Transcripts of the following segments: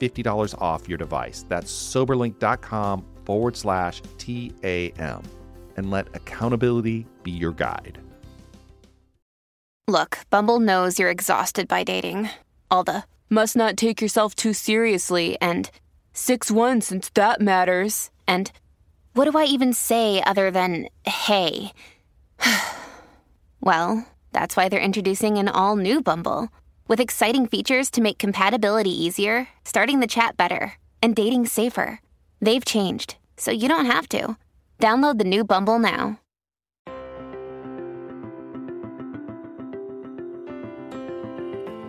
$50 off your device. That's soberlink.com forward slash TAM. And let accountability be your guide. Look, Bumble knows you're exhausted by dating. All the must not take yourself too seriously and 6 1 since that matters. And what do I even say other than hey? well, that's why they're introducing an all new Bumble with exciting features to make compatibility easier, starting the chat better, and dating safer. They've changed, so you don't have to. Download the new Bumble now.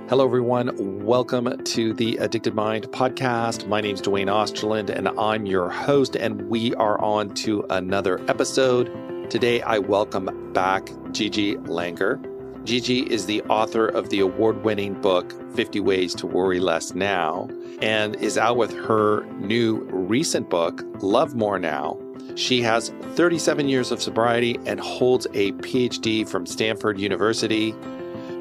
Hello, everyone. Welcome to the Addicted Mind podcast. My name is Duane Osterlind, and I'm your host, and we are on to another episode. Today, I welcome back Gigi Langer. Gigi is the author of the award winning book 50 Ways to Worry Less Now and is out with her new recent book, Love More Now. She has 37 years of sobriety and holds a PhD from Stanford University.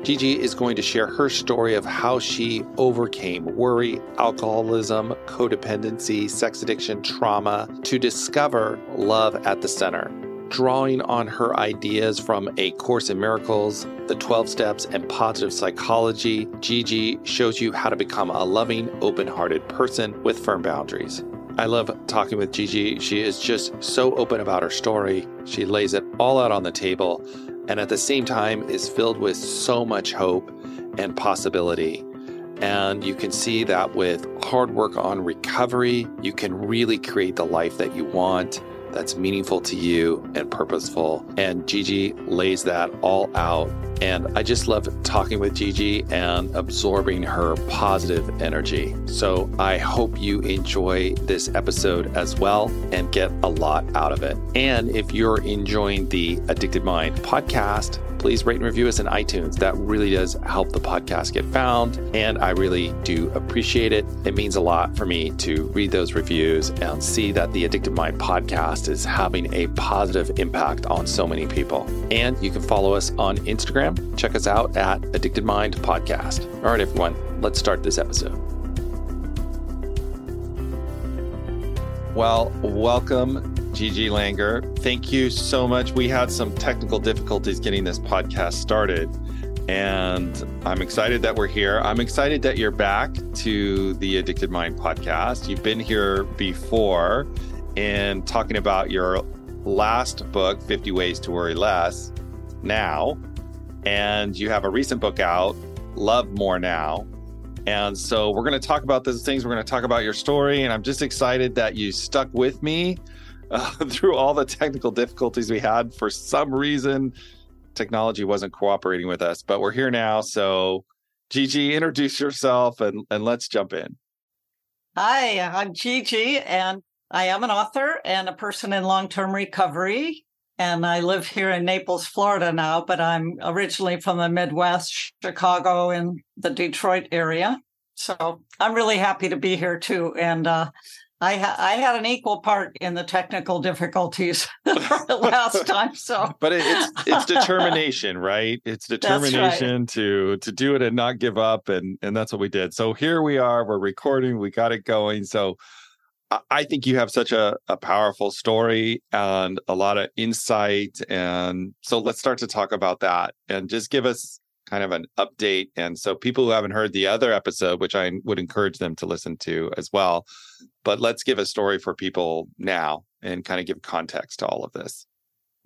Gigi is going to share her story of how she overcame worry, alcoholism, codependency, sex addiction, trauma to discover love at the center drawing on her ideas from A Course in Miracles, the 12 Steps, and Positive Psychology, Gigi shows you how to become a loving, open hearted person with firm boundaries. I love talking with Gigi. She is just so open about her story. She lays it all out on the table and at the same time is filled with so much hope and possibility. And you can see that with hard work on recovery, you can really create the life that you want that's meaningful to you and purposeful. And Gigi lays that all out. And I just love talking with Gigi and absorbing her positive energy. So I hope you enjoy this episode as well and get a lot out of it. And if you're enjoying the Addicted Mind podcast, please rate and review us in iTunes. That really does help the podcast get found. And I really do appreciate it. It means a lot for me to read those reviews and see that the Addicted Mind podcast is having a positive impact on so many people. And you can follow us on Instagram. Check us out at Addicted Mind Podcast. All right, everyone, let's start this episode. Well, welcome Gigi Langer. Thank you so much. We had some technical difficulties getting this podcast started, and I'm excited that we're here. I'm excited that you're back to the Addicted Mind podcast. You've been here before and talking about your last book, 50 Ways to Worry Less, now, and you have a recent book out, Love More Now. And so we're going to talk about those things. We're going to talk about your story. And I'm just excited that you stuck with me uh, through all the technical difficulties we had. For some reason, technology wasn't cooperating with us, but we're here now. So, Gigi, introduce yourself and, and let's jump in. Hi, I'm Gigi, and I am an author and a person in long term recovery. And I live here in Naples, Florida now, but I'm originally from the Midwest, Chicago, and the Detroit area. So I'm really happy to be here too. And uh, I ha- I had an equal part in the technical difficulties last time. So, but it, it's it's determination, right? It's determination right. to to do it and not give up, and and that's what we did. So here we are. We're recording. We got it going. So I think you have such a, a powerful story and a lot of insight. And so let's start to talk about that and just give us kind of an update. And so people who haven't heard the other episode, which I would encourage them to listen to as well, but let's give a story for people now and kind of give context to all of this.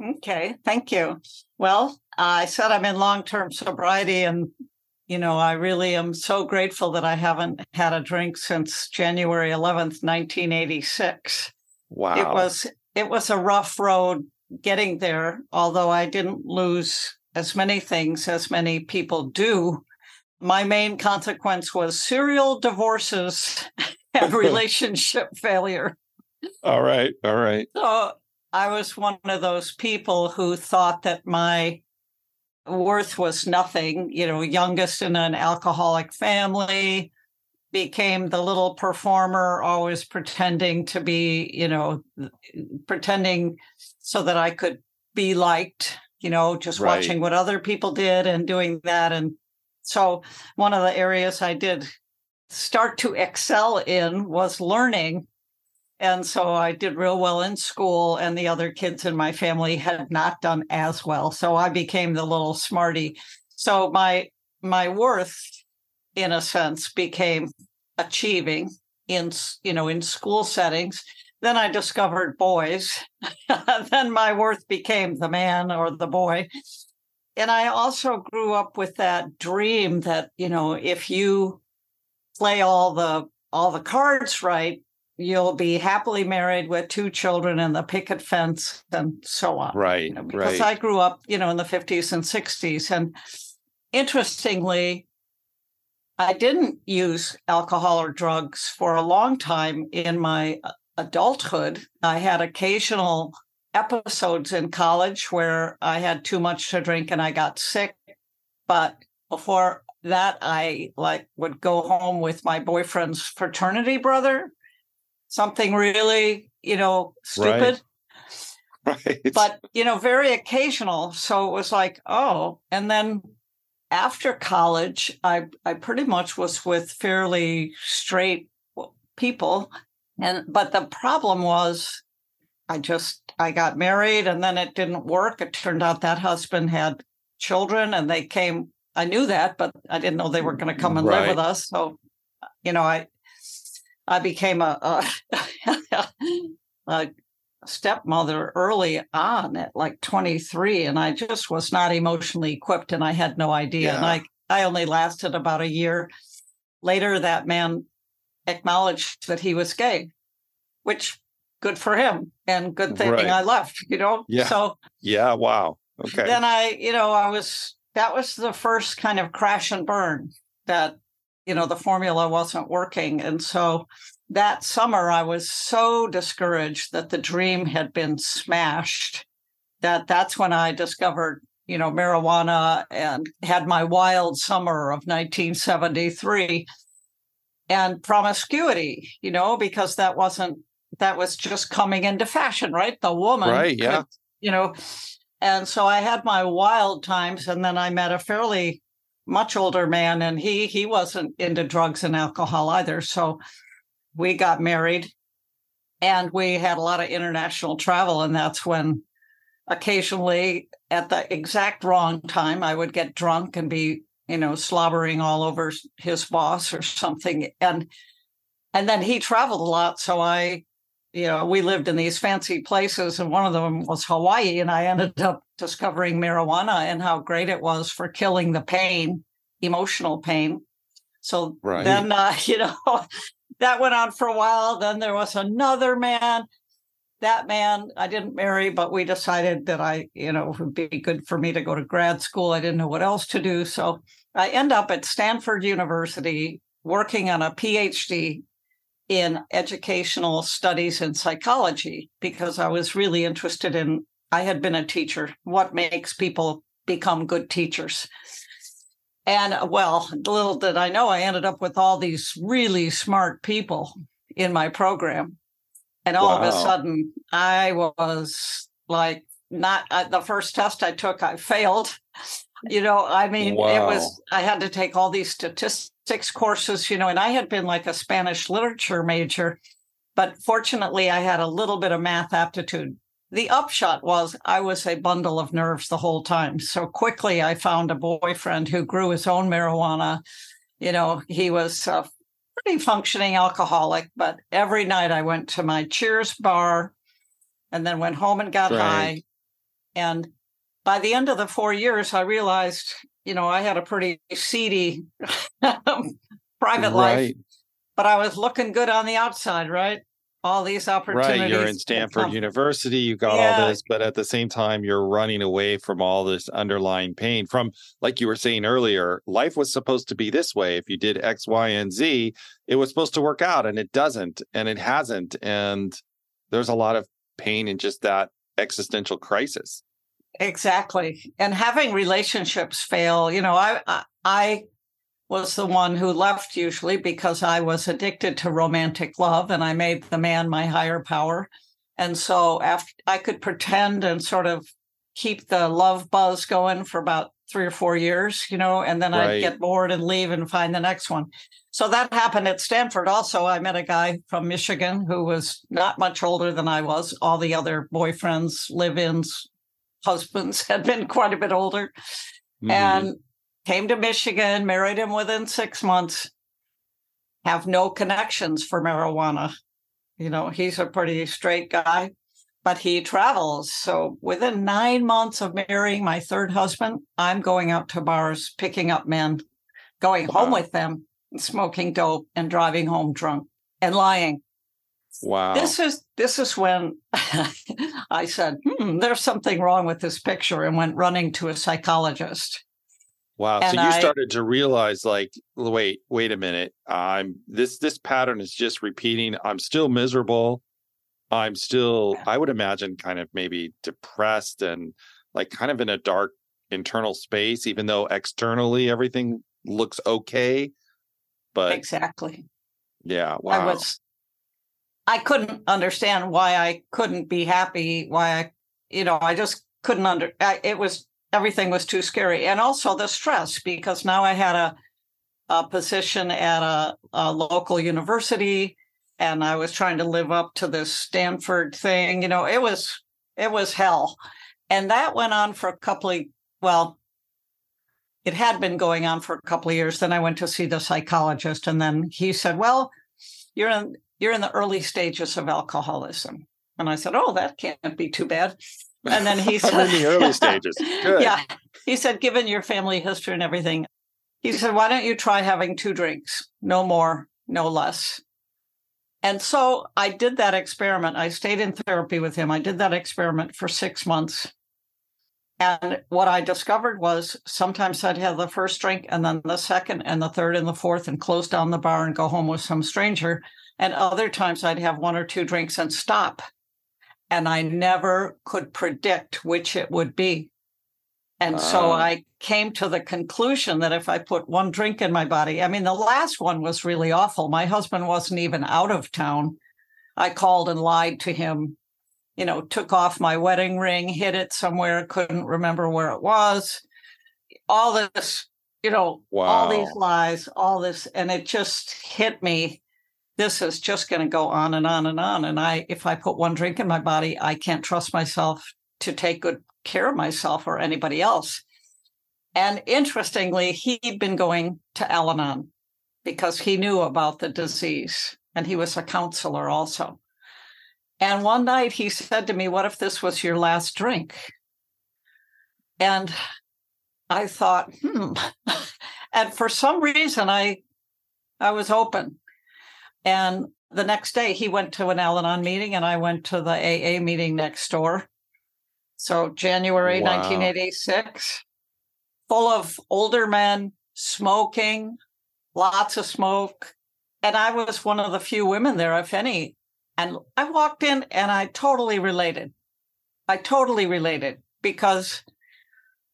Okay, thank you. Well, I said I'm in long term sobriety, and you know, I really am so grateful that I haven't had a drink since January 11th, 1986. Wow. It was it was a rough road getting there, although I didn't lose as many things as many people do. My main consequence was serial divorces and relationship failure. All right. All right. So I was one of those people who thought that my worth was nothing, you know, youngest in an alcoholic family, became the little performer, always pretending to be, you know, pretending so that I could be liked, you know, just right. watching what other people did and doing that. And so one of the areas I did start to excel in was learning and so I did real well in school, and the other kids in my family had not done as well. So I became the little smarty. So my my worth, in a sense, became achieving in you know in school settings. Then I discovered boys. then my worth became the man or the boy. And I also grew up with that dream that, you know, if you play all the all the cards right, you'll be happily married with two children and the picket fence and so on. Right. You know, because right. I grew up, you know, in the 50s and 60s. And interestingly, I didn't use alcohol or drugs for a long time in my uh, adulthood. I had occasional episodes in college where I had too much to drink and I got sick. But before that, I like would go home with my boyfriend's fraternity brother something really, you know, stupid. Right. Right. But, you know, very occasional. So it was like, oh, and then after college, I I pretty much was with fairly straight people. And but the problem was I just I got married and then it didn't work. It turned out that husband had children and they came I knew that, but I didn't know they were going to come and right. live with us. So, you know, I I became a, a, a, stepmother early on at like 23, and I just was not emotionally equipped, and I had no idea. Yeah. And I I only lasted about a year. Later, that man acknowledged that he was gay, which good for him and good thing right. I left. You know. Yeah. So. Yeah. Wow. Okay. Then I, you know, I was that was the first kind of crash and burn that you know the formula wasn't working. And so that summer i was so discouraged that the dream had been smashed that that's when i discovered you know marijuana and had my wild summer of 1973 and promiscuity you know because that wasn't that was just coming into fashion right? The woman right yeah. could, you know and so i had my wild times and then i met a fairly much older man and he he wasn't into drugs and alcohol either so we got married and we had a lot of international travel and that's when occasionally at the exact wrong time i would get drunk and be you know slobbering all over his boss or something and and then he traveled a lot so i you know we lived in these fancy places and one of them was hawaii and i ended up discovering marijuana and how great it was for killing the pain, emotional pain. So right. then, uh, you know, that went on for a while. Then there was another man. That man I didn't marry, but we decided that I, you know, would be good for me to go to grad school. I didn't know what else to do. So I end up at Stanford University working on a PhD in educational studies and psychology because I was really interested in I had been a teacher. What makes people become good teachers? And well, little did I know, I ended up with all these really smart people in my program. And all wow. of a sudden, I was like, not uh, the first test I took, I failed. You know, I mean, wow. it was, I had to take all these statistics courses, you know, and I had been like a Spanish literature major But fortunately, I had a little bit of math aptitude. The upshot was I was a bundle of nerves the whole time. So quickly, I found a boyfriend who grew his own marijuana. You know, he was a pretty functioning alcoholic, but every night I went to my Cheers bar and then went home and got right. high. And by the end of the four years, I realized, you know, I had a pretty seedy private right. life, but I was looking good on the outside, right? All these opportunities. Right. You're in Stanford University, you got yeah. all this, but at the same time, you're running away from all this underlying pain. From, like you were saying earlier, life was supposed to be this way. If you did X, Y, and Z, it was supposed to work out, and it doesn't, and it hasn't. And there's a lot of pain in just that existential crisis. Exactly. And having relationships fail, you know, I, I, I was the one who left usually because I was addicted to romantic love and I made the man my higher power. And so after I could pretend and sort of keep the love buzz going for about three or four years, you know, and then right. I'd get bored and leave and find the next one. So that happened at Stanford also. I met a guy from Michigan who was not much older than I was. All the other boyfriends, live ins, husbands had been quite a bit older. Mm-hmm. And came to Michigan, married him within six months, have no connections for marijuana. You know, he's a pretty straight guy, but he travels. So within nine months of marrying my third husband, I'm going out to bars, picking up men, going wow. home with them, smoking dope and driving home drunk and lying. Wow. This is this is when I said, hmm, there's something wrong with this picture and went running to a psychologist. Wow. And so you I, started to realize like, wait, wait a minute. I'm this this pattern is just repeating. I'm still miserable. I'm still, I would imagine, kind of maybe depressed and like kind of in a dark internal space, even though externally everything looks okay. But exactly. Yeah. Wow. I was I couldn't understand why I couldn't be happy, why I, you know, I just couldn't under I, it was everything was too scary. And also the stress because now I had a a position at a, a local university and I was trying to live up to this Stanford thing. You know, it was it was hell. And that went on for a couple of well, it had been going on for a couple of years. Then I went to see the psychologist, and then he said, "Well, you're in you're in the early stages of alcoholism." And I said, "Oh, that can't be too bad." And then he said, "In the early stages." Good. Yeah, he said, "Given your family history and everything," he said, "Why don't you try having two drinks, no more, no less." And so I did that experiment. I stayed in therapy with him. I did that experiment for six months. And what I discovered was sometimes I'd have the first drink and then the second and the third and the fourth and close down the bar and go home with some stranger. And other times I'd have one or two drinks and stop. And I never could predict which it would be. And so I came to the conclusion that if I put one drink in my body, I mean, the last one was really awful. My husband wasn't even out of town. I called and lied to him you know, took off my wedding ring, hid it somewhere, couldn't remember where it was. All this, you know, wow. all these lies, all this, and it just hit me. This is just going to go on and on and on. And I, if I put one drink in my body, I can't trust myself to take good care of myself or anybody else. And interestingly, he'd been going to Al Anon because he knew about the disease and he was a counselor also. And one night he said to me, What if this was your last drink? And I thought, hmm. and for some reason I I was open. And the next day he went to an Al Anon meeting and I went to the AA meeting next door. So January wow. 1986, full of older men smoking, lots of smoke. And I was one of the few women there, if any, and I walked in and I totally related. I totally related because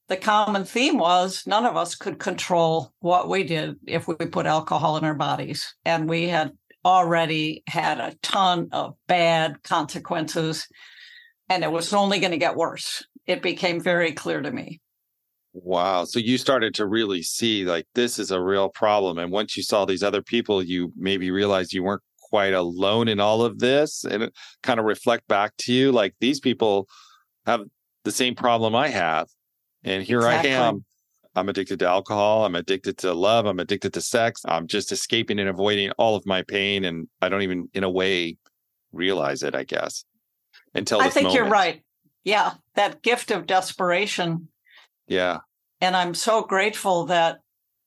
the common theme was none of us could control what we did if we put alcohol in our bodies. And we had already had a ton of bad consequences, and it was only going to get worse. It became very clear to me. Wow. So you started to really see like this is a real problem. And once you saw these other people, you maybe realized you weren't quite alone in all of this and kind of reflect back to you like these people have the same problem I have. And here exactly. I am. I'm addicted to alcohol. I'm addicted to love. I'm addicted to sex. I'm just escaping and avoiding all of my pain. And I don't even, in a way, realize it, I guess, until I think moment. you're right. Yeah. That gift of desperation. Yeah. And I'm so grateful that,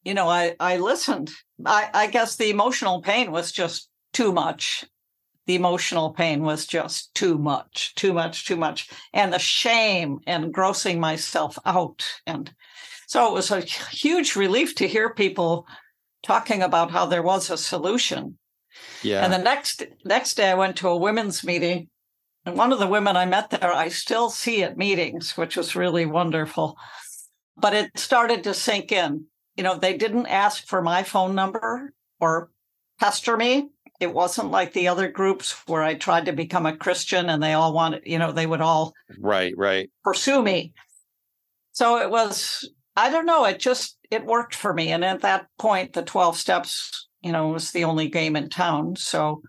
you know, I, I listened. I, I guess the emotional pain was just too much the emotional pain was just too much, too much, too much. And the shame and grossing myself out. And so it was a huge relief to hear people talking about how there was a solution. Yeah. And the next next day I went to a women's meeting. And one of the women I met there, I still see at meetings, which was really wonderful. But it started to sink in. You know, they didn't ask for my phone number or pester me it wasn't like the other groups where I tried to become a Christian and they all wanted, you know, they would all right, right, pursue me. So it was, I don't know, it just it worked for me. And at that point, the 12 steps, you know, was the only game in town. So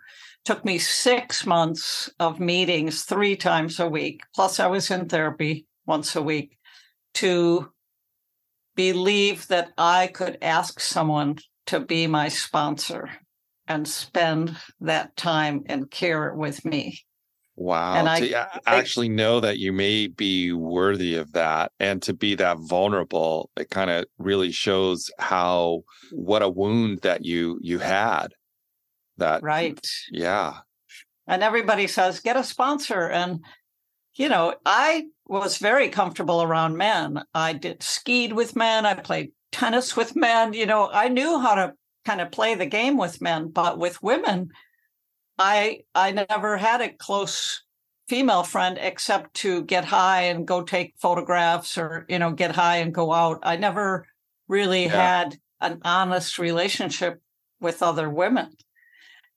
took me six months of meetings three times a week. Plus I was in therapy once a week to believe that I could ask someone to be my sponsor and spend that time and care with me. Wow. And I, actually know that you may be worthy of that and to be that vulnerable, it kind of really shows how what a wound that you you had. That Right. Yeah. And everybody says get a sponsor and you know, I was very comfortable around men. I did skied with men, I played tennis with men, you know, I knew how to kind of play the game with men, but with women, I I never had a close female friend except to get high and go take photographs or you know get high and go out. I never really yeah. had an honest relationship with other women.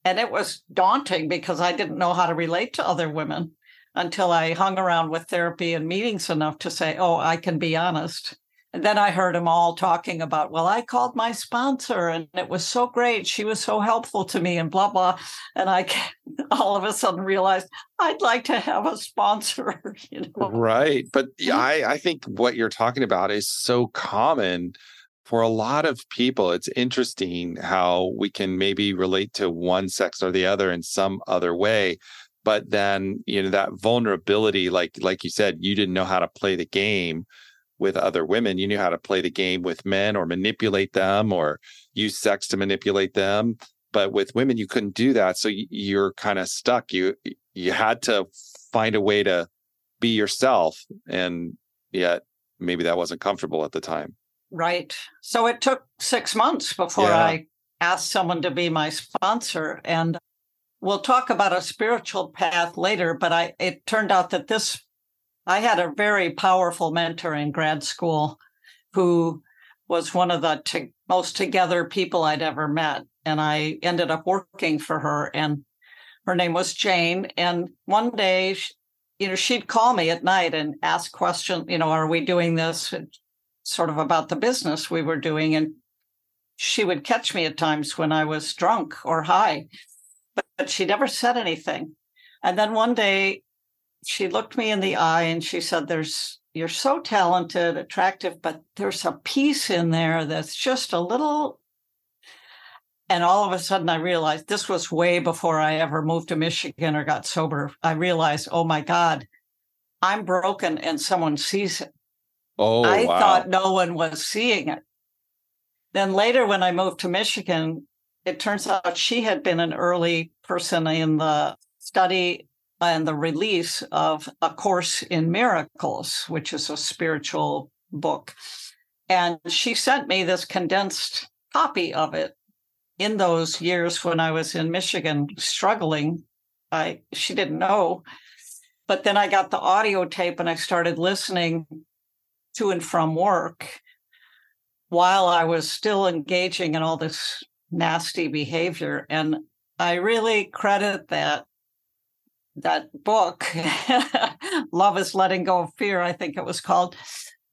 And it was daunting because I didn't know how to relate to other women until I hung around with therapy and meetings enough to say, "Oh, I can be honest." And then I heard them all talking about, well, I called my sponsor and it was so great. She was so helpful to me and blah, blah. And I all of a sudden realized I'd like to have a sponsor. You know? Right. But mm-hmm. I, I think what you're talking about is so common for a lot of people. It's interesting how we can maybe relate to one sex or the other in some other way but then you know that vulnerability like like you said you didn't know how to play the game with other women. You knew how to play the game with men or manipulate them or use sex to manipulate them. But with women, you couldn't do that. So you're kind of stuck. You you had to find a way to be yourself, and yet maybe that wasn't comfortable at the time. Right. So it took six months before yeah. I asked someone to be my sponsor, and we'll talk about a spiritual path later. But I it turned out that this I had a very powerful mentor in grad school who was one of the most together people I'd ever met. And I ended up working for her, and her name was Jane. And one day, you know, she'd call me at night and ask questions, you know, are we doing this? Sort of about the business we were doing. And she would catch me at times when I was drunk or high, but, but she never said anything. And then one day she looked me in the eye and she said, There's you're so talented, attractive, but there's a piece in there that's just a little. And all of a sudden, I realized this was way before I ever moved to Michigan or got sober. I realized, oh my God, I'm broken and someone sees it. Oh, I wow. thought no one was seeing it. Then later, when I moved to Michigan, it turns out she had been an early person in the study and the release of A Course in Miracles, which is a spiritual book. And she sent me this condensed copy of it in those years when I was in Michigan struggling. I she didn't know. But then I got the audio tape and I started listening to and from work while I was still engaging in all this nasty behavior. And I really credit that that book, Love is Letting Go of Fear, I think it was called,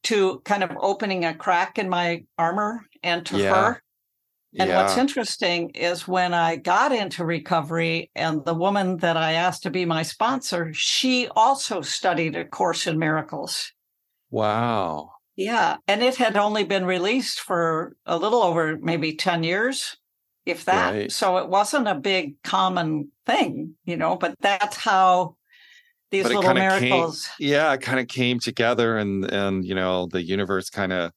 to kind of opening a crack in my armor and to yeah. her. And yeah. what's interesting is when I got into recovery, and the woman that I asked to be my sponsor, she also studied A Course in Miracles. Wow. Yeah. And it had only been released for a little over maybe 10 years, if that. Right. So it wasn't a big common thing, you know, but that's how these but little miracles. Came, yeah, it kind of came together and, and, you know, the universe kind of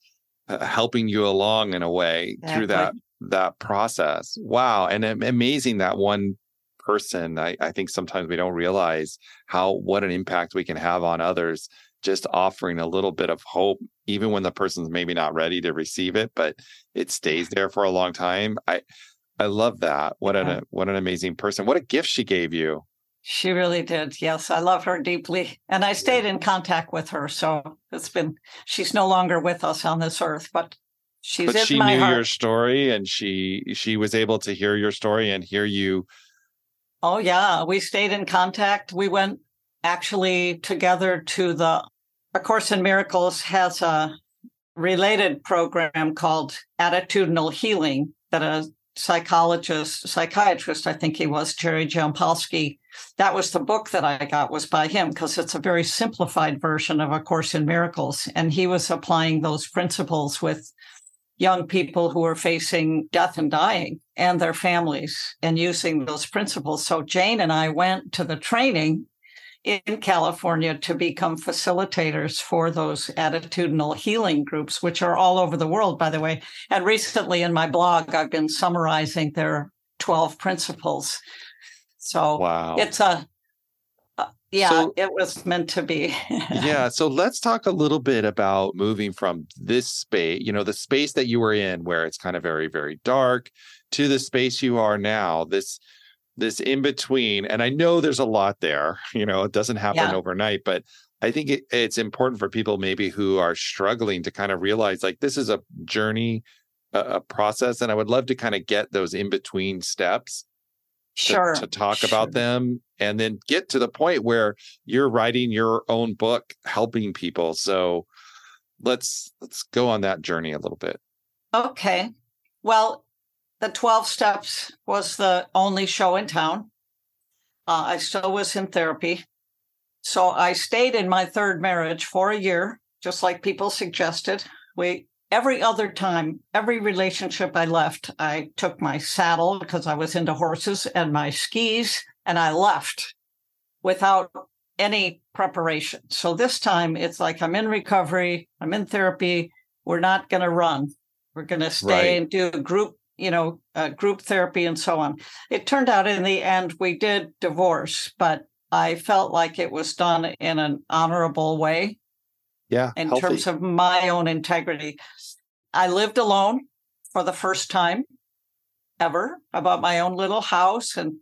uh, helping you along in a way exactly. through that that process. Wow. And amazing that one person. I, I think sometimes we don't realize how what an impact we can have on others just offering a little bit of hope even when the person's maybe not ready to receive it but it stays there for a long time i i love that. What an what an amazing person. What a gift she gave you. She really did. Yes i love her deeply and i stayed in contact with her so it's been she's no longer with us on this earth but She's but she knew heart. your story and she she was able to hear your story and hear you. Oh yeah we stayed in contact. We went actually together to the a course in miracles has a related program called attitudinal healing that a psychologist psychiatrist i think he was jerry jampolsky that was the book that i got was by him because it's a very simplified version of a course in miracles and he was applying those principles with young people who are facing death and dying and their families and using those principles. So Jane and I went to the training in California to become facilitators for those attitudinal healing groups, which are all over the world, by the way. And recently in my blog, I've been summarizing their 12 principles. So wow. it's a yeah, so, it was meant to be. yeah. So let's talk a little bit about moving from this space, you know, the space that you were in where it's kind of very, very dark to the space you are now, this this in between. And I know there's a lot there, you know, it doesn't happen yeah. overnight, but I think it, it's important for people maybe who are struggling to kind of realize like this is a journey, a, a process. And I would love to kind of get those in between steps sure to, to talk sure. about them and then get to the point where you're writing your own book helping people so let's let's go on that journey a little bit okay well the 12 steps was the only show in town uh, i still was in therapy so i stayed in my third marriage for a year just like people suggested we every other time, every relationship I left, I took my saddle because I was into horses and my skis, and I left without any preparation. So this time it's like I'm in recovery, I'm in therapy. We're not going to run. We're going to stay right. and do a group, you know, uh, group therapy and so on. It turned out in the end we did divorce, but I felt like it was done in an honorable way yeah in healthy. terms of my own integrity i lived alone for the first time ever about my own little house and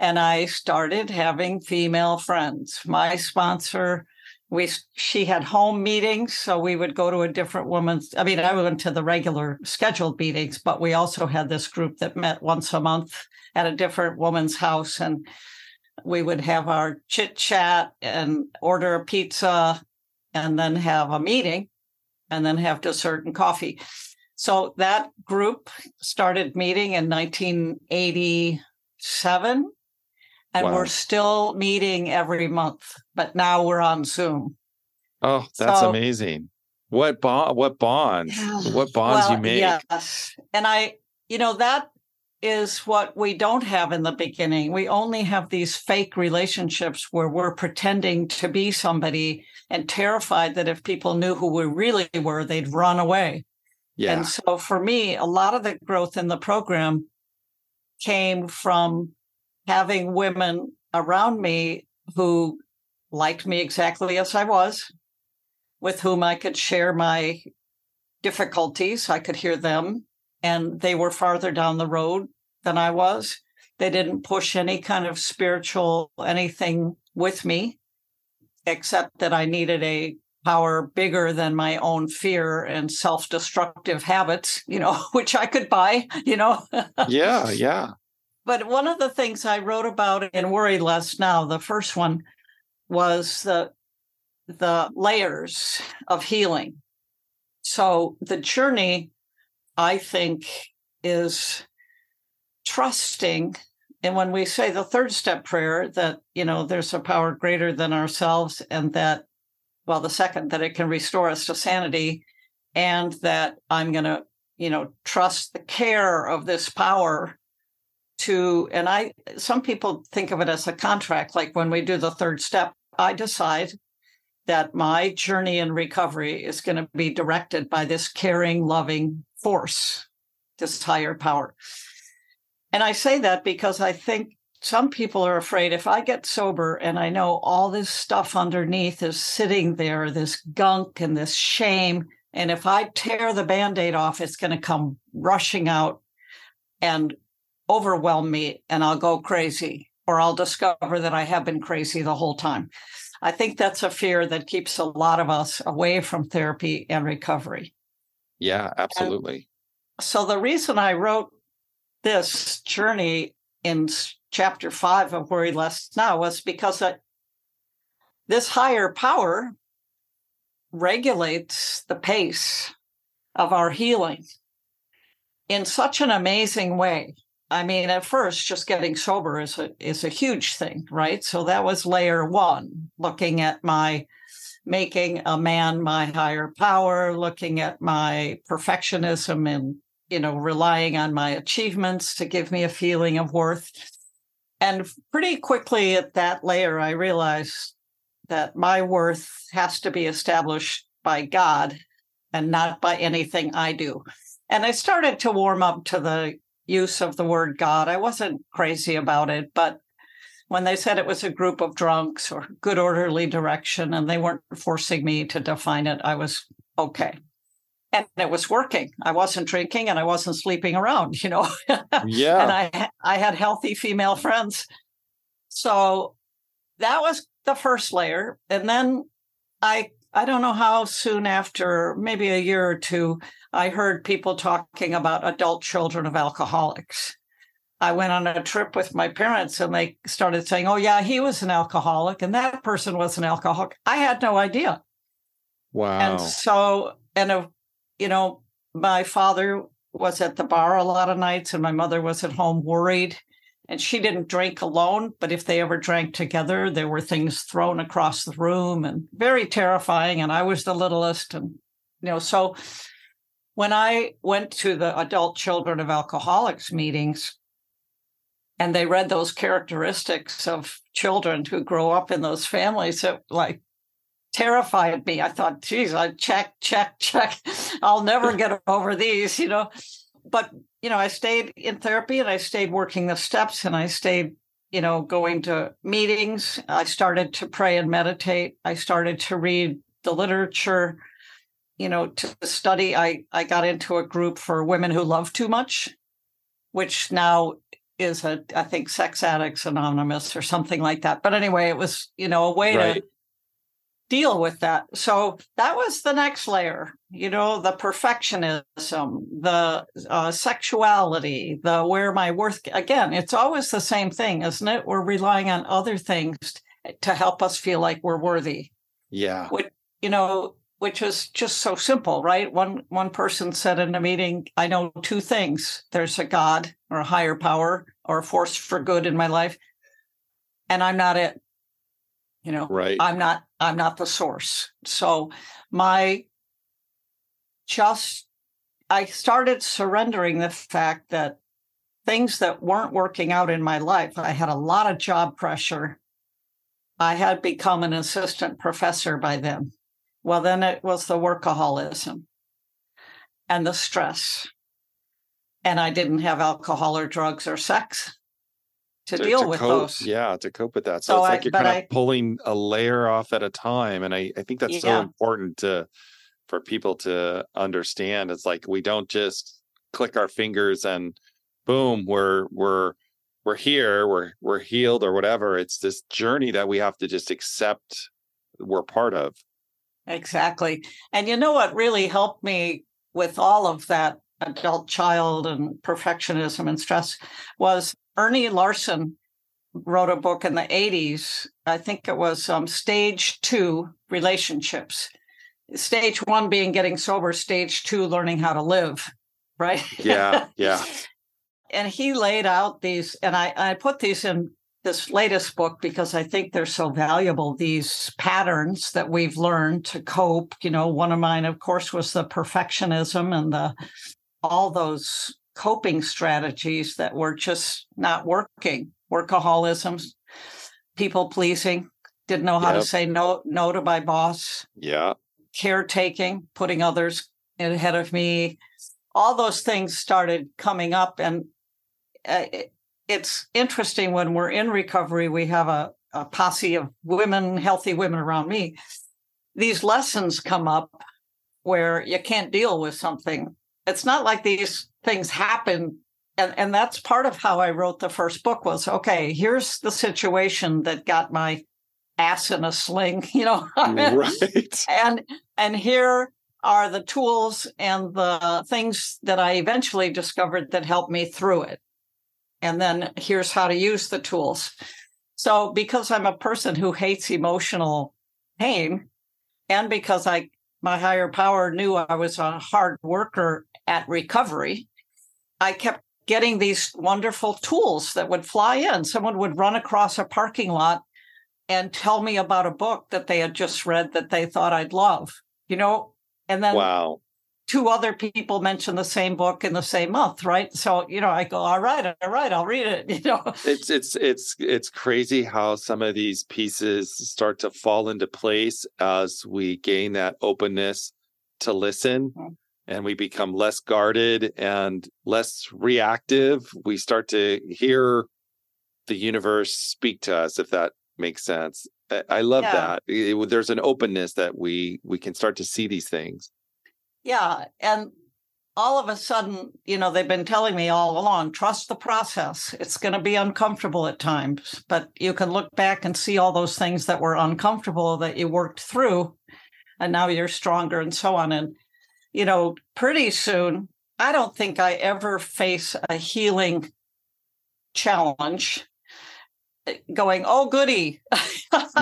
and i started having female friends my sponsor we she had home meetings so we would go to a different woman's i mean i went to the regular scheduled meetings but we also had this group that met once a month at a different woman's house and we would have our chit chat and order a pizza and then have a meeting and then have dessert and coffee. So that group started meeting in 1987 and wow. we're still meeting every month, but now we're on Zoom. Oh, that's so, amazing. What bond what bonds? What bonds well, you make? Yes. And I, you know, that is what we don't have in the beginning. We only have these fake relationships where we're pretending to be somebody and terrified that if people knew who we really were, they'd run away. Yeah. And so for me, a lot of the growth in the program came from having women around me who liked me exactly as I was, with whom I could share my difficulties. I could hear them, and they were farther down the road than I was. They didn't push any kind of spiritual anything with me except that I needed a power bigger than my own fear and self-destructive habits, you know, which I could buy, you know. yeah, yeah. But one of the things I wrote about in Worry Less Now, the first one was the the layers of healing. So the journey, I think, is trusting. And when we say the third step prayer, that, you know, there's a power greater than ourselves, and that, well, the second, that it can restore us to sanity, and that I'm going to, you know, trust the care of this power to, and I, some people think of it as a contract. Like when we do the third step, I decide that my journey in recovery is going to be directed by this caring, loving force, this higher power. And I say that because I think some people are afraid if I get sober and I know all this stuff underneath is sitting there, this gunk and this shame. And if I tear the band aid off, it's going to come rushing out and overwhelm me and I'll go crazy or I'll discover that I have been crazy the whole time. I think that's a fear that keeps a lot of us away from therapy and recovery. Yeah, absolutely. And so the reason I wrote this journey in chapter five of Worry Less Now was because that this higher power regulates the pace of our healing in such an amazing way. I mean, at first, just getting sober is a is a huge thing, right? So that was layer one, looking at my making a man my higher power, looking at my perfectionism and you know relying on my achievements to give me a feeling of worth. And pretty quickly at that layer, I realized that my worth has to be established by God and not by anything I do. And I started to warm up to the use of the word God. I wasn't crazy about it, but when they said it was a group of drunks or good orderly direction and they weren't forcing me to define it, I was okay. And it was working. I wasn't drinking and I wasn't sleeping around, you know. Yeah. and I I had healthy female friends. So that was the first layer. And then I I don't know how soon after, maybe a year or two, I heard people talking about adult children of alcoholics. I went on a trip with my parents and they started saying, Oh, yeah, he was an alcoholic and that person was an alcoholic. I had no idea. Wow. And so, and, uh, you know, my father was at the bar a lot of nights and my mother was at home worried and she didn't drink alone but if they ever drank together there were things thrown across the room and very terrifying and i was the littlest and you know so when i went to the adult children of alcoholics meetings and they read those characteristics of children who grow up in those families it like terrified me. I thought geez i check check check. I'll never get over these you know but you know, I stayed in therapy and I stayed working the steps and I stayed, you know, going to meetings. I started to pray and meditate. I started to read the literature, you know, to study. I, I got into a group for women who love too much, which now is a, I think, Sex Addicts Anonymous or something like that. But anyway, it was, you know, a way right. to deal with that. So that was the next layer, you know, the perfectionism, the uh, sexuality, the where my worth. Again, it's always the same thing, isn't it? We're relying on other things to help us feel like we're worthy. Yeah. Which, you know, which is just so simple, right? One one person said in a meeting, I know two things. There's a God or a higher power or a force for good in my life. And I'm not it you know right i'm not i'm not the source. So my just i started surrendering the fact that things that weren't working out in my life i had a lot of job pressure. I had become an assistant professor by then. Well then it was the workaholism and the stress. And i didn't have alcohol or drugs or sex to, to deal to with cope, those. Yeah, to cope with that. So, so it's I, like you're kind I, of pulling a layer off at a time. And I, I think that's yeah. so important to for people to understand. It's like we don't just click our fingers and boom, we're we're we're here, we're we're healed or whatever. It's this journey that we have to just accept we're part of. Exactly. And you know what really helped me with all of that adult child and perfectionism and stress was Earnie Larsen wrote a book in the 80s. I think it was um, Stage Two Relationships. Stage one being getting sober, stage two, learning how to live. right? Yeah, yeah. and he laid out these, and I, I put these in this latest book because I think they're so valuable. These patterns that we've learned to cope. You know, one of mine, of course, was the perfectionism and the all those coping strategies that were just not working. Workaholism, people pleasing, didn't know how yep. to say no no to my boss. Yeah. Caretaking, putting others ahead of me. All those things started coming up and uh, it's interesting when we're in recovery, we have a, a posse of women, healthy women around me. These lessons come up where you can't deal with something. It's not like these things happen. And, and that's part of how I wrote the first book was okay, here's the situation that got my ass in a sling, you know. right. And and here are the tools and the things that I eventually discovered that helped me through it and then here's how to use the tools. So, because I'm a person who hates emotional pain, and because I my higher power knew I was a hard worker at recovery, I kept getting these wonderful tools that would fly in. Someone would run across a parking lot and tell me about a book that they had just read that they thought I'd love, you know? And then wow two other people mention the same book in the same month, right? So, you know, I go, all right, all right, I'll read it. You know, it's it's it's it's crazy how some of these pieces start to fall into place as we gain that openness to listen mm-hmm. And we become less guarded and less reactive. We start to hear the universe speak to us, if that makes sense. I love yeah. that. It, there's an openness that we we can start to see these things. Yeah. And all of a sudden, you know, they've been telling me all along trust the process. It's going to be uncomfortable at times, but you can look back and see all those things that were uncomfortable that you worked through, and now you're stronger and so on. And, you know, pretty soon, I don't think I ever face a healing challenge eh, going, oh, goody.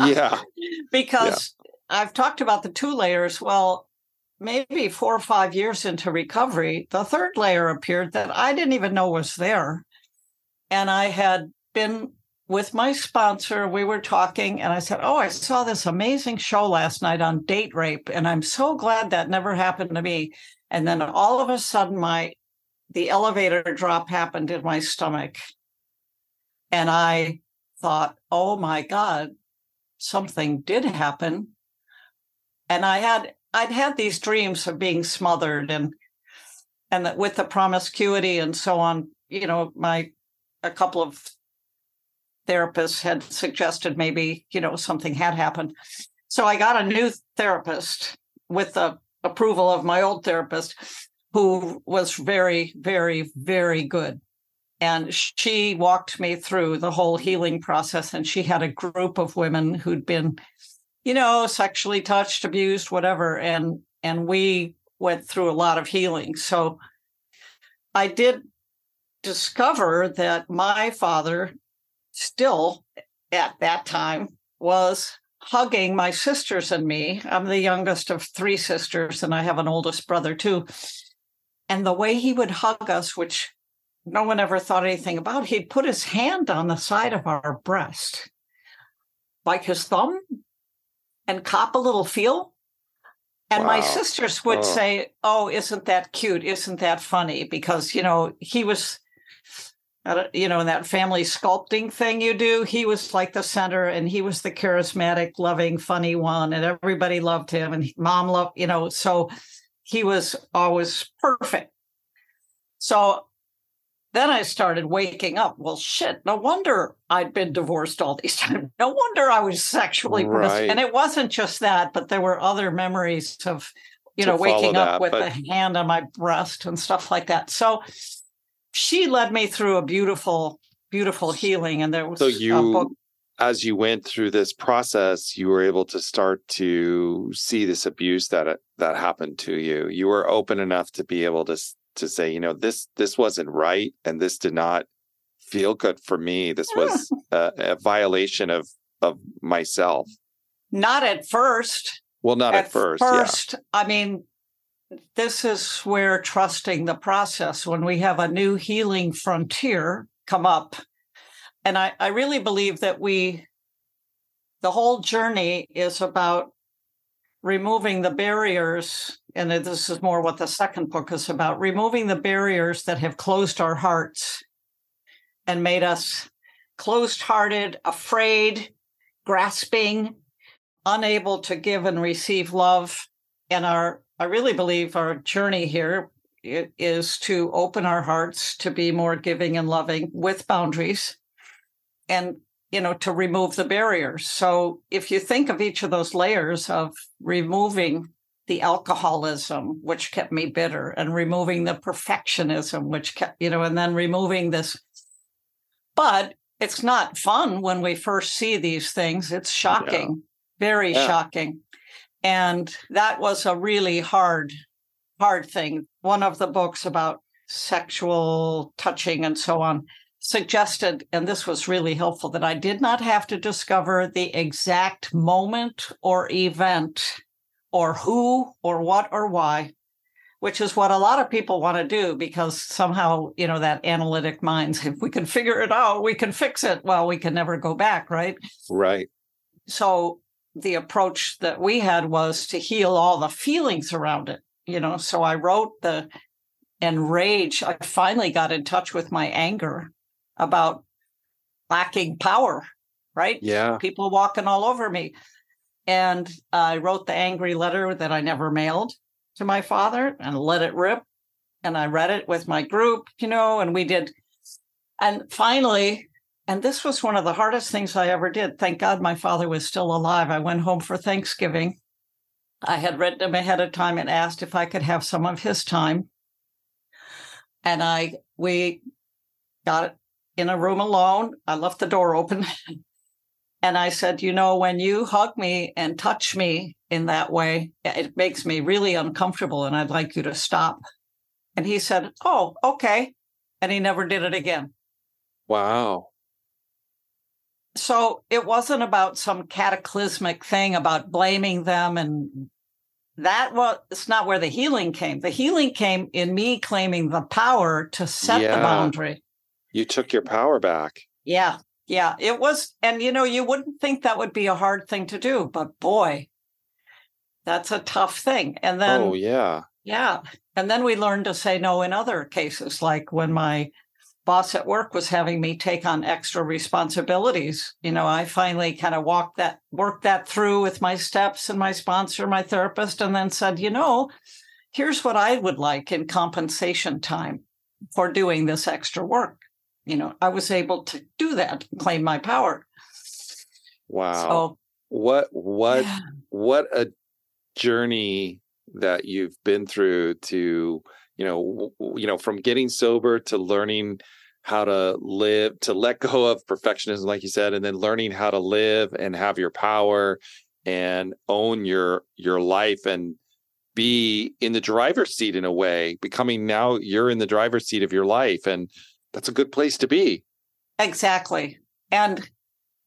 yeah. because yeah. I've talked about the two layers. Well, maybe four or five years into recovery, the third layer appeared that I didn't even know was there. And I had been with my sponsor. We were talking, and I said, Oh, I saw this amazing show last night on date rape. And I'm so glad that never happened to me. And then all of a sudden, my the elevator drop happened in my stomach. And I thought, oh my God, something did happen. And I had I'd had these dreams of being smothered and and that with the promiscuity and so on, you know, my a couple of therapists had suggested maybe, you know, something had happened. So I got a new therapist with the approval of my old therapist who was very, very, very good. And she walked me through the whole healing process. And she had a group of women who'd been you know, sexually touched, abused, whatever. And and we went through a lot of healing. So I did discover that my father still at that time was hugging my sisters and me. I'm the youngest of three sisters, and I have an oldest brother too. And the way he would hug us, which no one ever thought anything about, he'd put his hand on the side of our breast, like his thumb and cop a little feel. And wow. my sisters would oh. say, Oh, isn't that cute? Isn't that funny? Because, you know, he was, you know, in that family sculpting thing you do, he was like the center and he was the charismatic, loving, funny one. And everybody loved him. And mom loved, you know, so he was always perfect. So then I started waking up. Well, shit, no wonder I'd been divorced all these times. No wonder I was sexually right. And it wasn't just that, but there were other memories of, you know, waking up with but... a hand on my breast and stuff like that. So she led me through a beautiful, beautiful healing. And there was so you, as you went through this process, you were able to start to see this abuse that that happened to you. You were open enough to be able to to say, you know, this this wasn't right, and this did not feel good for me. This was a, a violation of of myself. Not at first. Well, not at, at first. First, yeah. I mean, this is where trusting the process, when we have a new healing frontier come up, and I, I really believe that we, the whole journey is about removing the barriers. And this is more what the second book is about removing the barriers that have closed our hearts and made us closed hearted, afraid, grasping, unable to give and receive love. And our, I really believe our journey here is to open our hearts to be more giving and loving with boundaries and you know to remove the barriers so if you think of each of those layers of removing the alcoholism which kept me bitter and removing the perfectionism which kept you know and then removing this but it's not fun when we first see these things. It's shocking, yeah. very yeah. shocking. And that was a really hard, hard thing. One of the books about sexual touching and so on suggested, and this was really helpful, that I did not have to discover the exact moment or event or who or what or why which is what a lot of people want to do because somehow, you know, that analytic minds, if we can figure it out, we can fix it. Well, we can never go back, right? Right. So the approach that we had was to heal all the feelings around it, you know. So I wrote the and rage I finally got in touch with my anger about lacking power, right? Yeah. People walking all over me. And I wrote the angry letter that I never mailed to my father and let it rip. And I read it with my group, you know, and we did. And finally, and this was one of the hardest things I ever did. Thank God my father was still alive. I went home for Thanksgiving. I had written him ahead of time and asked if I could have some of his time. And I, we got in a room alone. I left the door open And I said, you know, when you hug me and touch me in that way, it makes me really uncomfortable and I'd like you to stop. And he said, oh, okay. And he never did it again. Wow. So it wasn't about some cataclysmic thing about blaming them and that was it's not where the healing came. The healing came in me claiming the power to set yeah. the boundary. You took your power back. Yeah. Yeah, it was. And, you know, you wouldn't think that would be a hard thing to do, but boy, that's a tough thing. And then, oh, yeah. Yeah. And then we learned to say no in other cases, like when my boss at work was having me take on extra responsibilities. You know, I finally kind of walked that, worked that through with my steps and my sponsor, my therapist, and then said, you know, here's what I would like in compensation time for doing this extra work you know, I was able to do that, claim my power. Wow. So, what what yeah. what a journey that you've been through to, you know, you know, from getting sober to learning how to live, to let go of perfectionism like you said and then learning how to live and have your power and own your your life and be in the driver's seat in a way becoming now you're in the driver's seat of your life and that's a good place to be. Exactly. And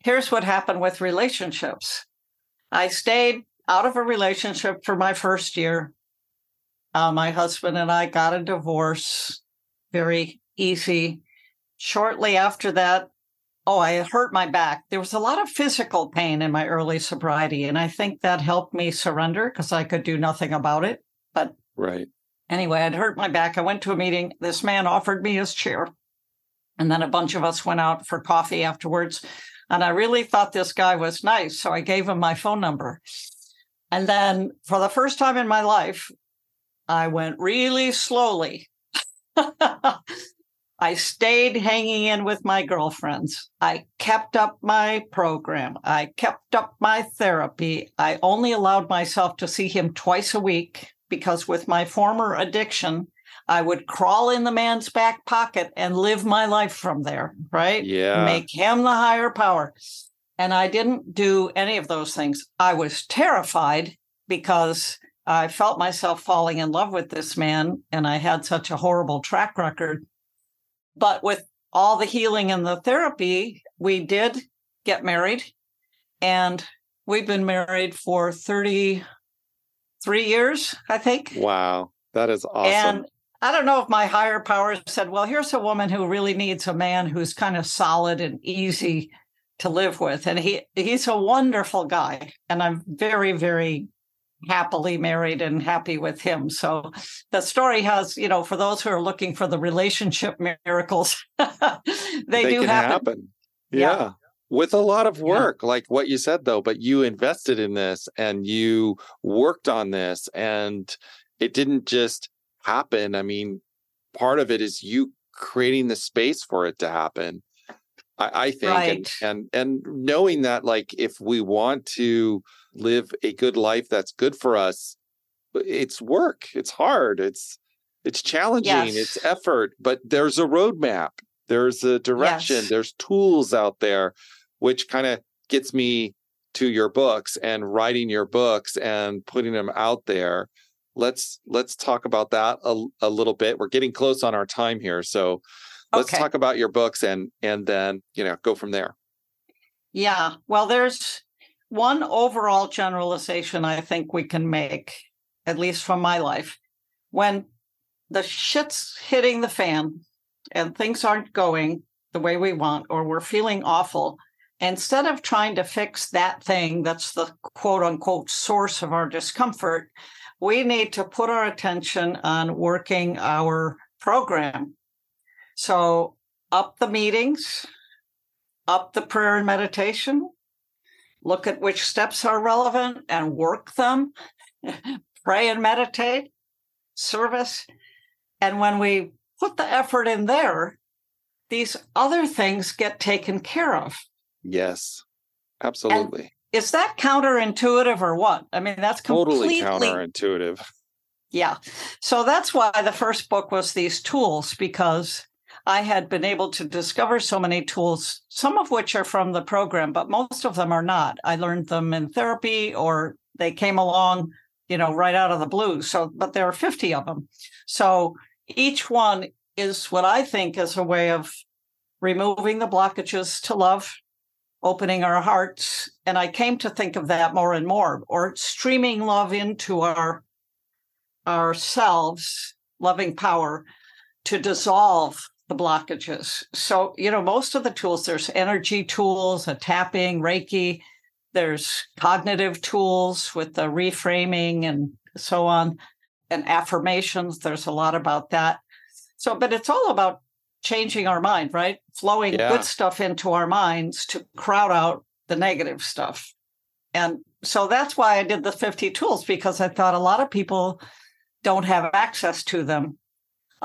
here's what happened with relationships I stayed out of a relationship for my first year. Uh, my husband and I got a divorce very easy. Shortly after that, oh, I hurt my back. There was a lot of physical pain in my early sobriety. And I think that helped me surrender because I could do nothing about it. But right. Anyway, I'd hurt my back. I went to a meeting. This man offered me his chair. And then a bunch of us went out for coffee afterwards. And I really thought this guy was nice. So I gave him my phone number. And then for the first time in my life, I went really slowly. I stayed hanging in with my girlfriends. I kept up my program. I kept up my therapy. I only allowed myself to see him twice a week because with my former addiction, I would crawl in the man's back pocket and live my life from there, right? Yeah. Make him the higher power. And I didn't do any of those things. I was terrified because I felt myself falling in love with this man and I had such a horrible track record. But with all the healing and the therapy, we did get married and we've been married for 33 years, I think. Wow. That is awesome. And I don't know if my higher power said, well, here's a woman who really needs a man who's kind of solid and easy to live with. And he he's a wonderful guy. And I'm very, very happily married and happy with him. So the story has, you know, for those who are looking for the relationship miracles, they, they do can happen. happen. Yeah. Yeah. With a lot of Yeah. work, like what you said though, but you invested in this and you worked on this and it didn't just happen. I mean, part of it is you creating the space for it to happen. I, I think Right. and, and and knowing that like if we want to live a good life that's good for us, it's work. It's hard. It's it's challenging. It's effort, but there's a roadmap. There's a direction. Yes. There's tools out there, which kind of gets me to your books and writing your books and putting them out there. Let's let's talk about that a, a little bit. We're getting close on our time here, so let's Okay. talk about your books and and then you know go from there. Yeah. Well, there's one overall generalization I think we can make, at least from my life. When the shit's hitting the fan and things aren't going the way we want, or we're feeling awful, instead of trying to fix that thing that's the quote unquote source of our discomfort, we need to put our attention on working our program. So, up the meetings, up the prayer and meditation, look at which steps are relevant and work them, pray and meditate, service. And when we put the effort in there, these other things get taken care of. Yes, absolutely. Is that counterintuitive or what? I mean, that's totally counterintuitive. Yeah. So that's why the first book was these tools, because I had been able to discover so many tools, some of which are from the program, but most of them are not. I learned them in therapy or they came along, you know, right out of the blue. So, but there are 50 of them. So each one is what I think is a way of removing the blockages to love, opening our hearts. And I came to think of that more and more, or streaming love into our ourselves, loving power, to dissolve the blockages. So, you know, most of the tools, there's energy tools, a tapping, Reiki, there's cognitive tools with the reframing and so on, and affirmations. There's a lot about that. So, but it's all about changing our mind, right? Flowing Yeah. good stuff into our minds to crowd out the negative stuff. And so that's why I did the 50 tools because I thought a lot of people don't have access to them.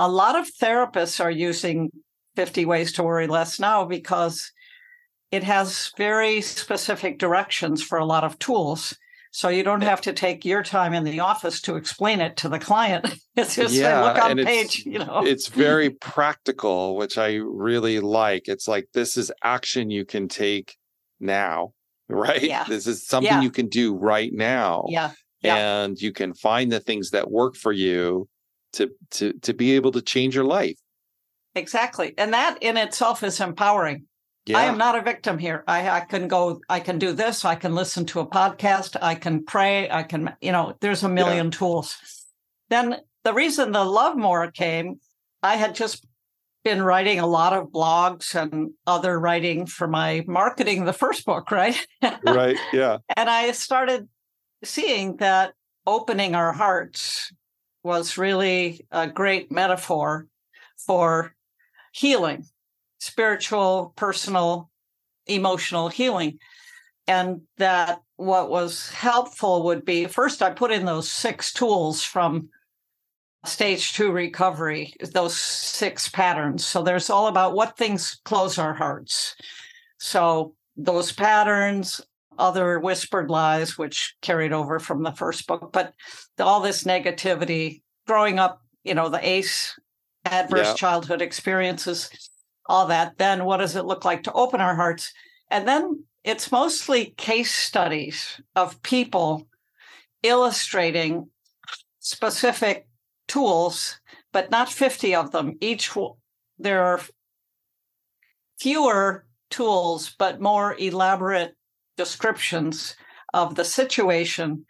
A lot of therapists are using 50 ways to worry less now because it has very specific directions for a lot of tools. So you don't have to take your time in the office to explain it to the client. It's just Yeah, look on page, you know. it's very practical, which I really like. It's like this is action you can take now, right? Yeah. This is something Yeah. you can do right now. yeah. yeah. And you can find the things that work for you to to to be able to change your life. Exactly. And that in itself is empowering. Yeah. I am not a victim here. I, I can go, I can do this, I can listen to a podcast, I can pray, I can, you know, there's a million tools. Then the reason the Love More came, I had just been writing a lot of blogs and other writing for my marketing, the first book, right? right. Yeah. and I started seeing that opening our hearts was really a great metaphor for healing, spiritual, personal, emotional healing. And that what was helpful would be first, I put in those six tools from stage two recovery, those six patterns. So there's all about what things close our hearts. So those patterns, other whispered lies, which carried over from the first book, but all this negativity growing up, you know, the ACE, adverse Yeah. childhood experiences, all that. Then what does it look like to open our hearts? And then it's mostly case studies of people illustrating specific tools, but not 50 of them. Each, there are fewer tools, but more elaborate descriptions of the situation,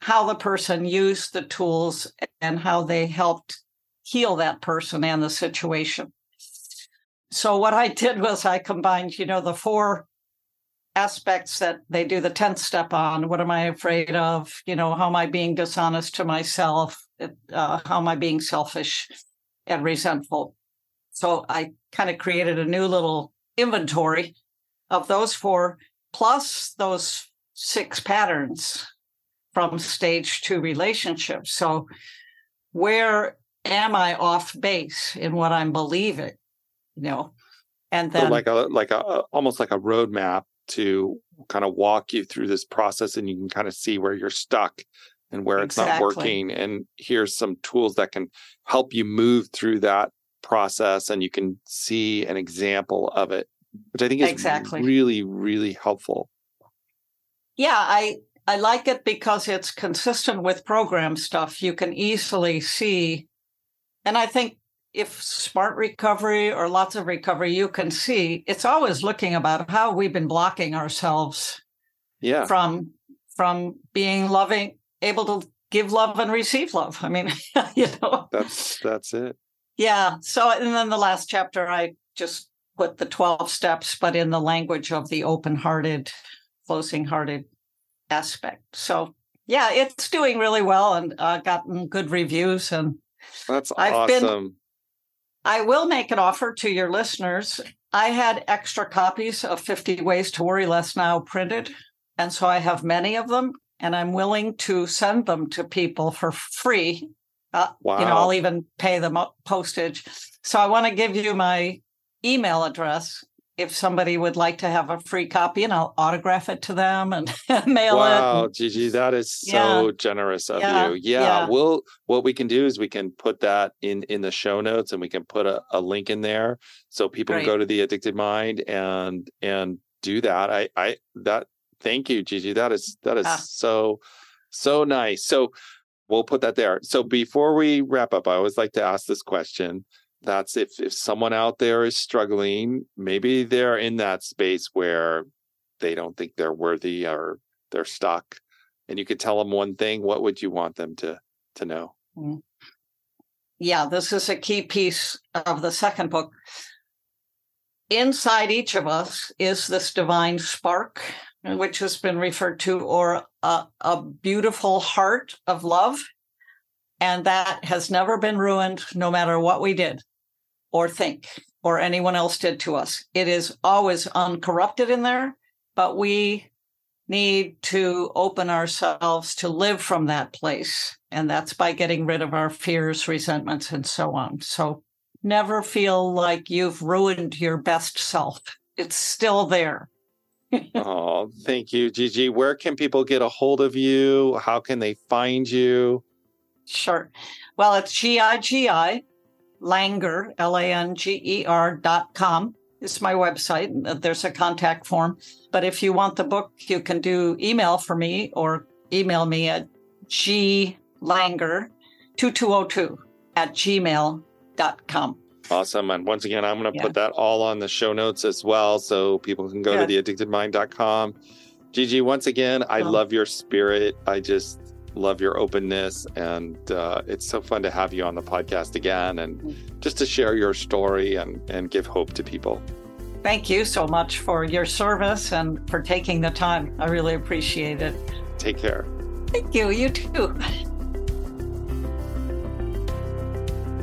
how the person used the tools and how they helped heal that person and the situation. So what I did was I combined, you know, the four aspects that they do the 10th step on. What am I afraid of? You know, how am I being dishonest to myself? Uh, how am I being selfish and resentful? So I kind of created a new little inventory of those four, plus those six patterns from stage two relationships. So, where am I off base in what I'm believing? You know, and then so like a like a almost like a roadmap to kind of walk you through this process, and you can kind of see where you're stuck and where it's exactly. not working. And here's some tools that can help you move through that process, and you can see an example of it, which I think is exactly. really really helpful. Yeah, I I like it because it's consistent with program stuff. You can easily see, and I think if smart recovery or lots of recovery, you can see it's always looking about how we've been blocking ourselves yeah. from from being loving, able to give love and receive love. I mean, you know. That's that's it. Yeah. So and then the last chapter I just put the 12 steps, but in the language of the open-hearted, closing-hearted aspect. So yeah, it's doing really well and uh, gotten good reviews. And that's I've awesome. Been, I will make an offer to your listeners. I had extra copies of 50 Ways to Worry Less Now printed. And so I have many of them, and I'm willing to send them to people for free. Uh, wow. You know, I'll even pay them postage. So I want to give you my email address if somebody would like to have a free copy and I'll autograph it to them and mail wow, it. Wow, Gigi, that is so yeah. generous of yeah. you. Yeah, yeah, we'll what we can do is we can put that in in the show notes and we can put a, a link in there so people Great. can go to the addicted mind and and do that. I I that thank you, Gigi. That is that is ah. so so nice. So we'll put that there. So before we wrap up, I always like to ask this question that's if if someone out there is struggling maybe they're in that space where they don't think they're worthy or they're stuck and you could tell them one thing what would you want them to to know? Mm. yeah this is a key piece of the second book. Inside each of us is this divine spark which has been referred to or a, a beautiful heart of love and that has never been ruined no matter what we did or think or anyone else did to us. It is always uncorrupted in there, but we need to open ourselves to live from that place. And that's by getting rid of our fears, resentments, and so on. So never feel like you've ruined your best self. It's still there. oh, thank you, Gigi. Where can people get a hold of you? How can they find you? Sure. Well, it's G-I-G-I Langer, L A N G E R dot com. It's my website. There's a contact form. But if you want the book, you can do email for me or email me at glanger2202 at gmail.com. Awesome. And once again, I'm going to yeah. put that all on the show notes as well so people can go Good. to theaddictedmind.com. Gigi, once again, I oh. love your spirit. I just love your openness and uh, it's so fun to have you on the podcast again and just to share your story and, and give hope to people. Thank you so much for your service and for taking the time. I really appreciate it. Take care. Thank you. You too.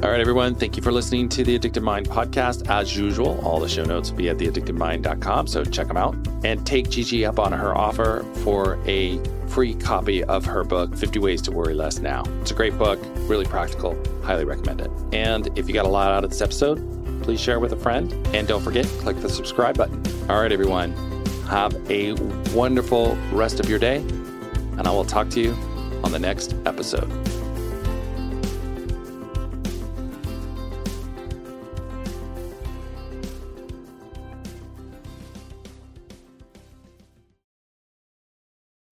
All right, everyone. Thank you for listening to the Addicted Mind podcast. As usual, all the show notes will be at theaddictedmind.com. So check them out. And take Gigi up on her offer for a free copy of her book, 50 Ways to Worry Less Now. It's a great book, really practical. Highly recommend it. And if you got a lot out of this episode, please share with a friend. And don't forget, click the subscribe button. All right, everyone. Have a wonderful rest of your day. And I will talk to you on the next episode.